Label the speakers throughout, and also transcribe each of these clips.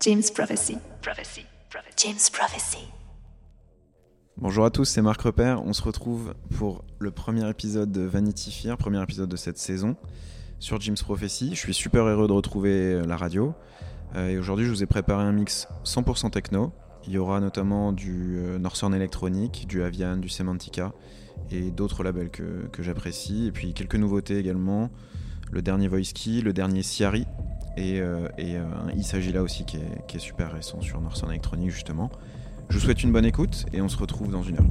Speaker 1: James Prophecy. Prophecy. James Prophecy.
Speaker 2: Bonjour à tous, c'est Marc Repère. On se retrouve pour le premier épisode de Vanity Fair, premier épisode de cette saison sur James Prophecy. Je suis super heureux de retrouver la radio. Euh, et aujourd'hui, je vous ai préparé un mix 100% techno. Il y aura notamment du euh, Northern Electronic, du Avian, du Semantica et d'autres labels que, que j'apprécie. Et puis quelques nouveautés également. Le dernier Voice Key, le dernier Siari et, euh, et euh, il s'agit là aussi qui est, qui est super récent sur Northern Electronic justement. Je vous souhaite une bonne écoute et on se retrouve dans une heure.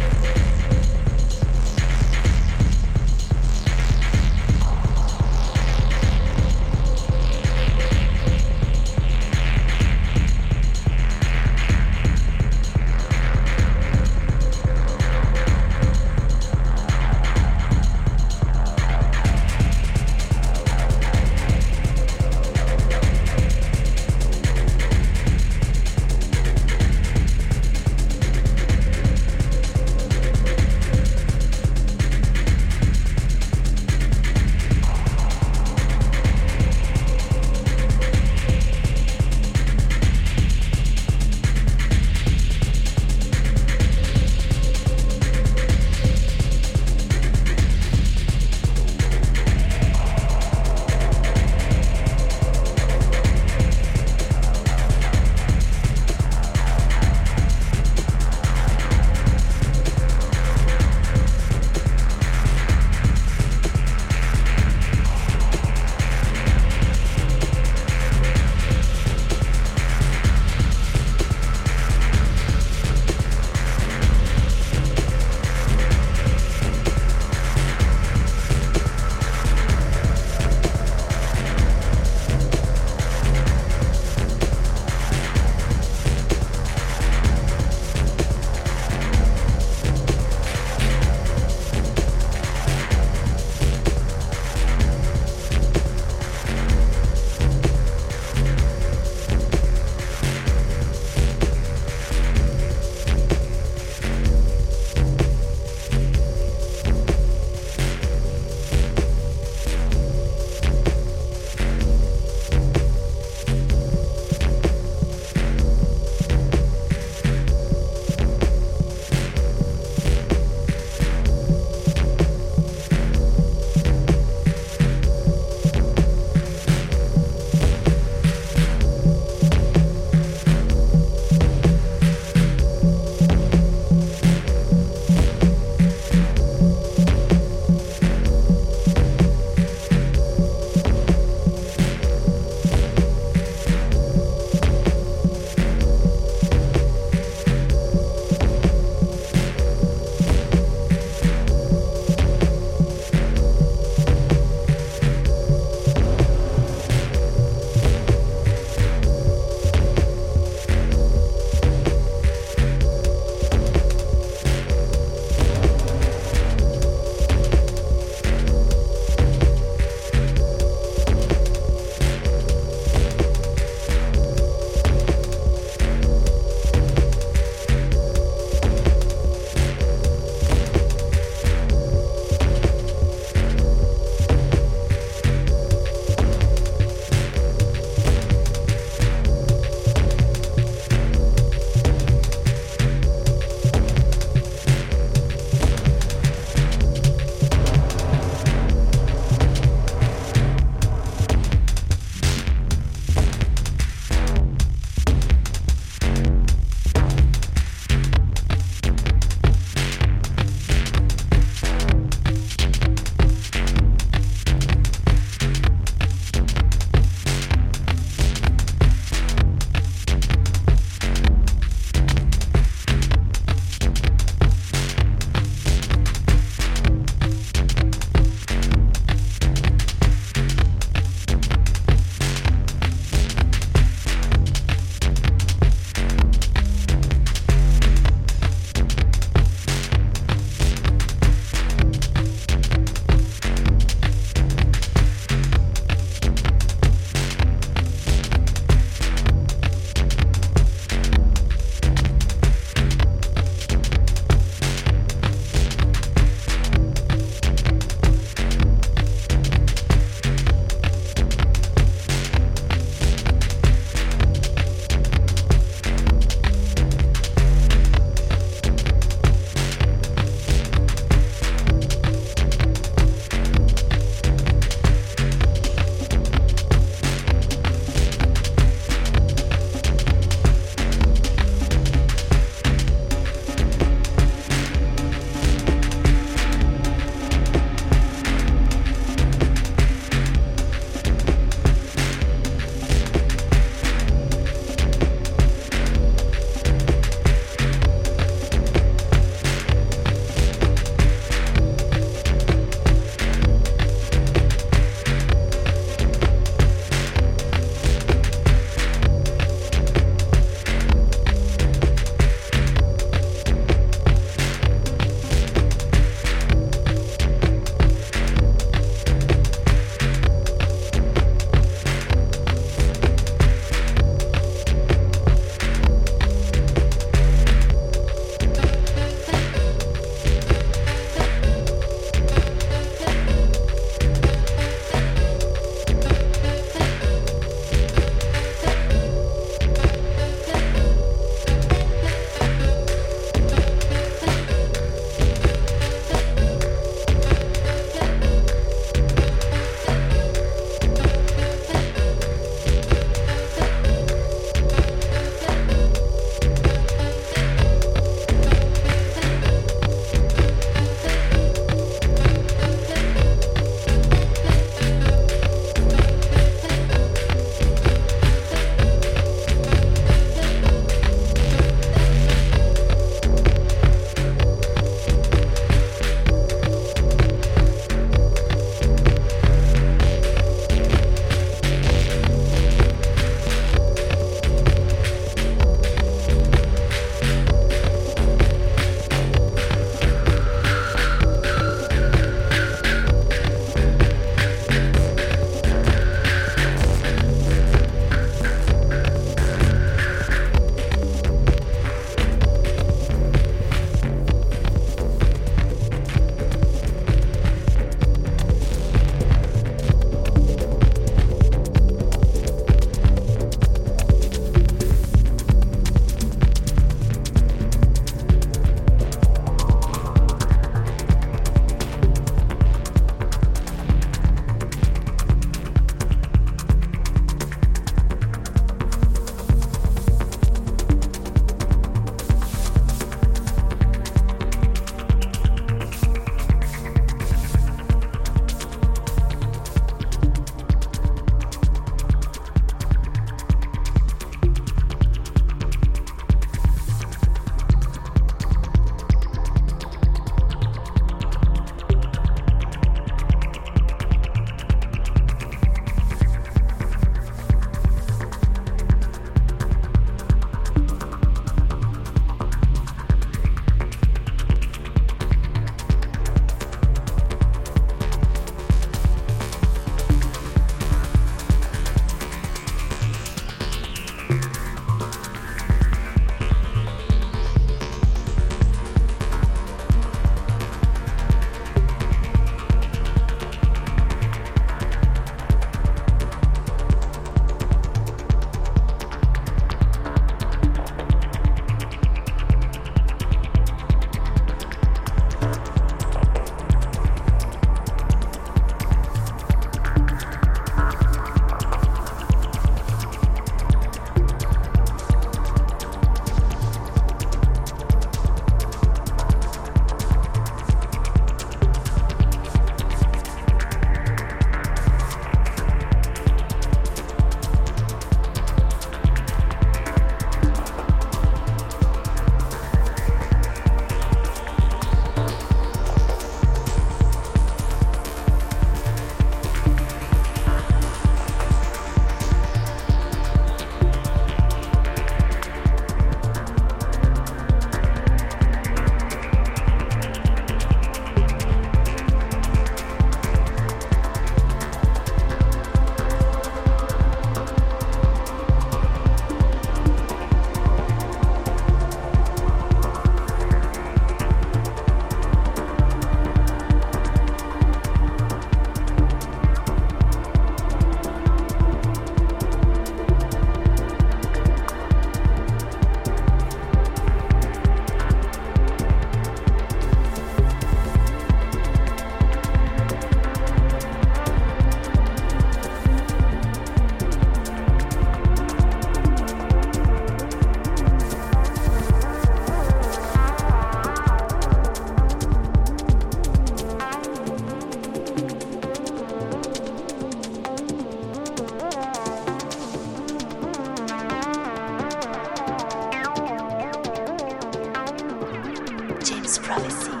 Speaker 2: privacy.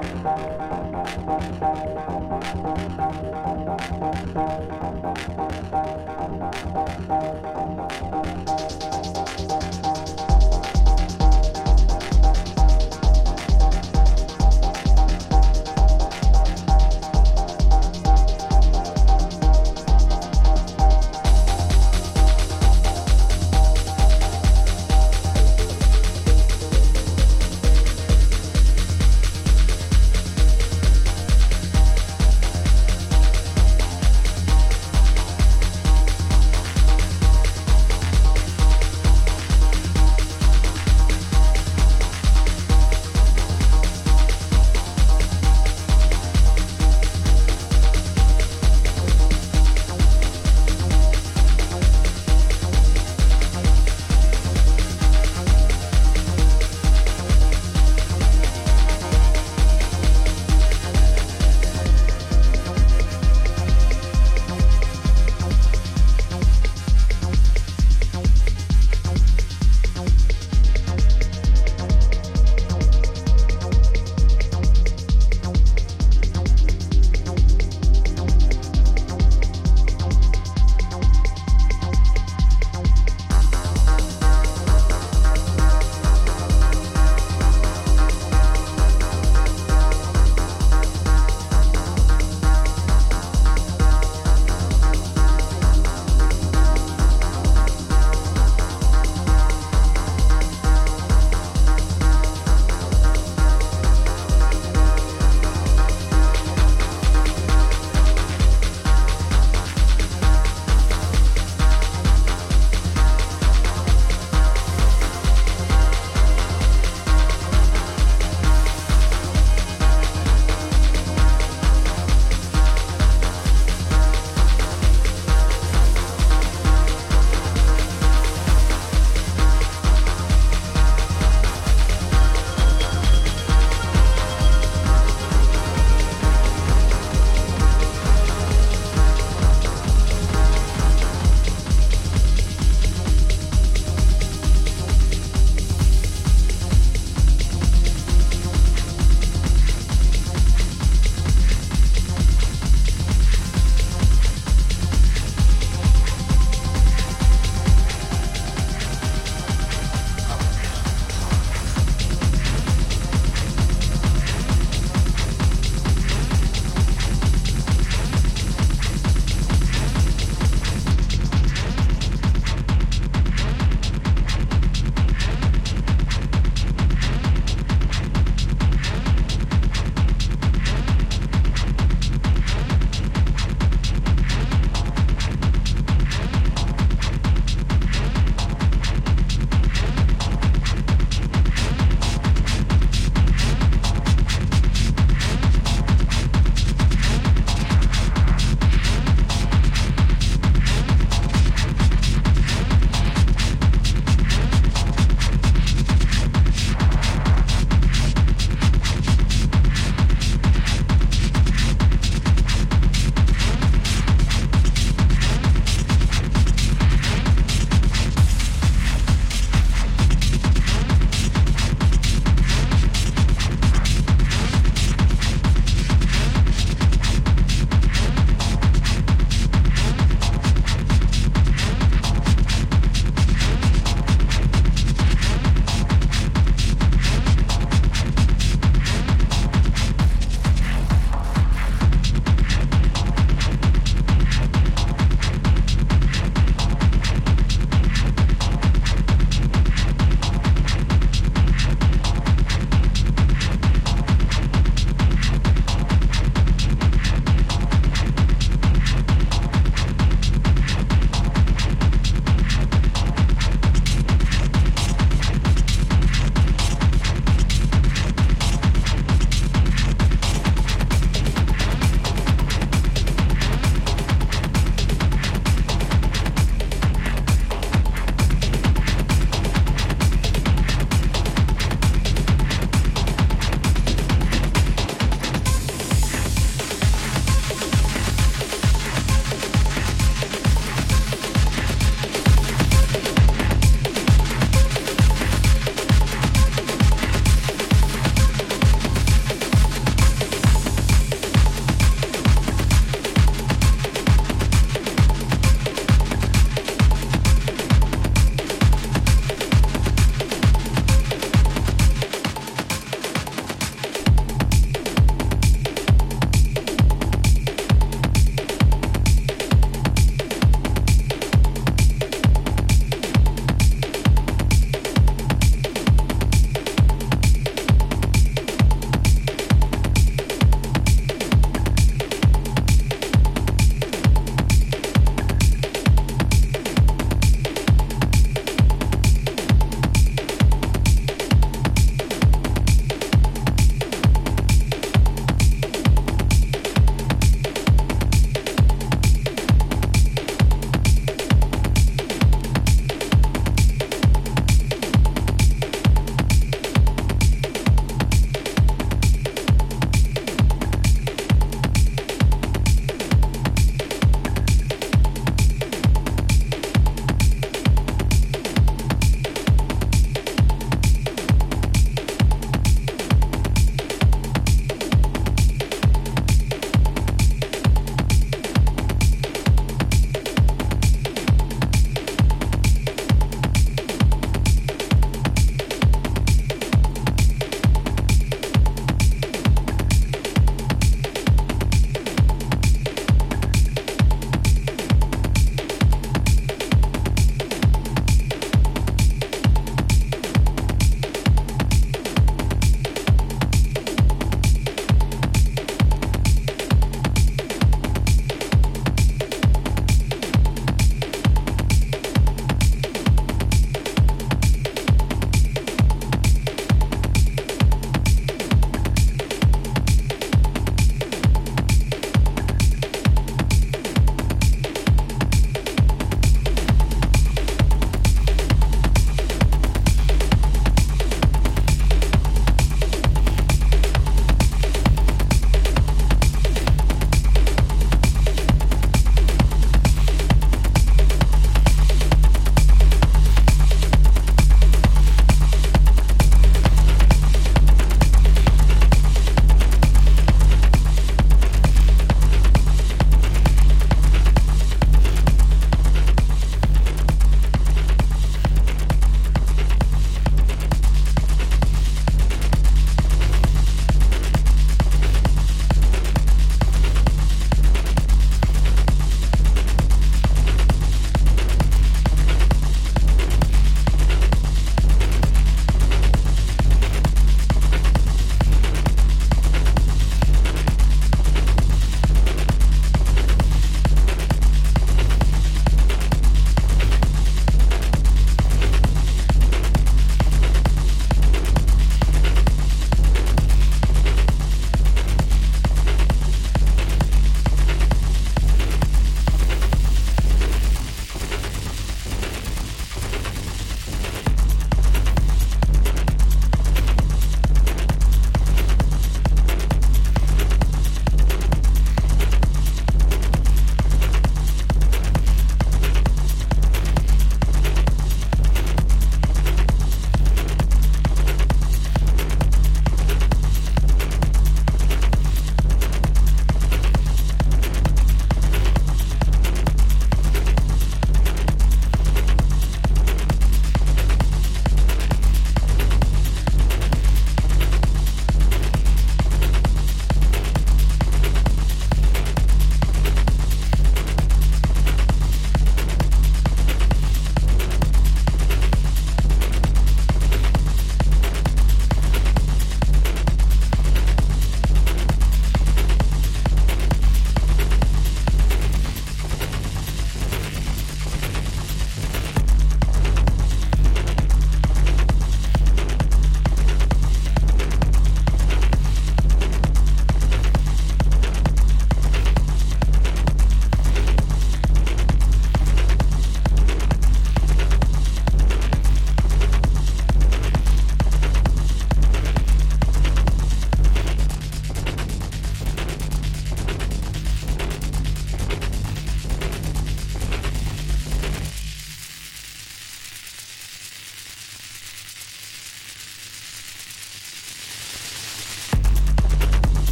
Speaker 2: Thank you.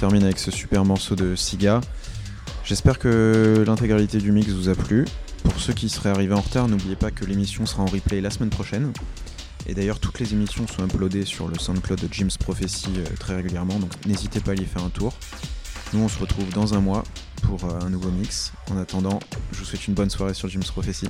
Speaker 2: Termine avec ce super morceau de Siga. J'espère que l'intégralité du mix vous a plu. Pour ceux qui seraient arrivés en retard, n'oubliez pas que l'émission sera en replay la semaine prochaine. Et d'ailleurs, toutes les émissions sont uploadées sur le SoundCloud de Jim's Prophecy euh, très régulièrement, donc n'hésitez pas à y faire un tour. Nous, on se retrouve dans un mois pour euh, un nouveau mix. En attendant, je vous souhaite une bonne soirée sur Jim's Prophecy.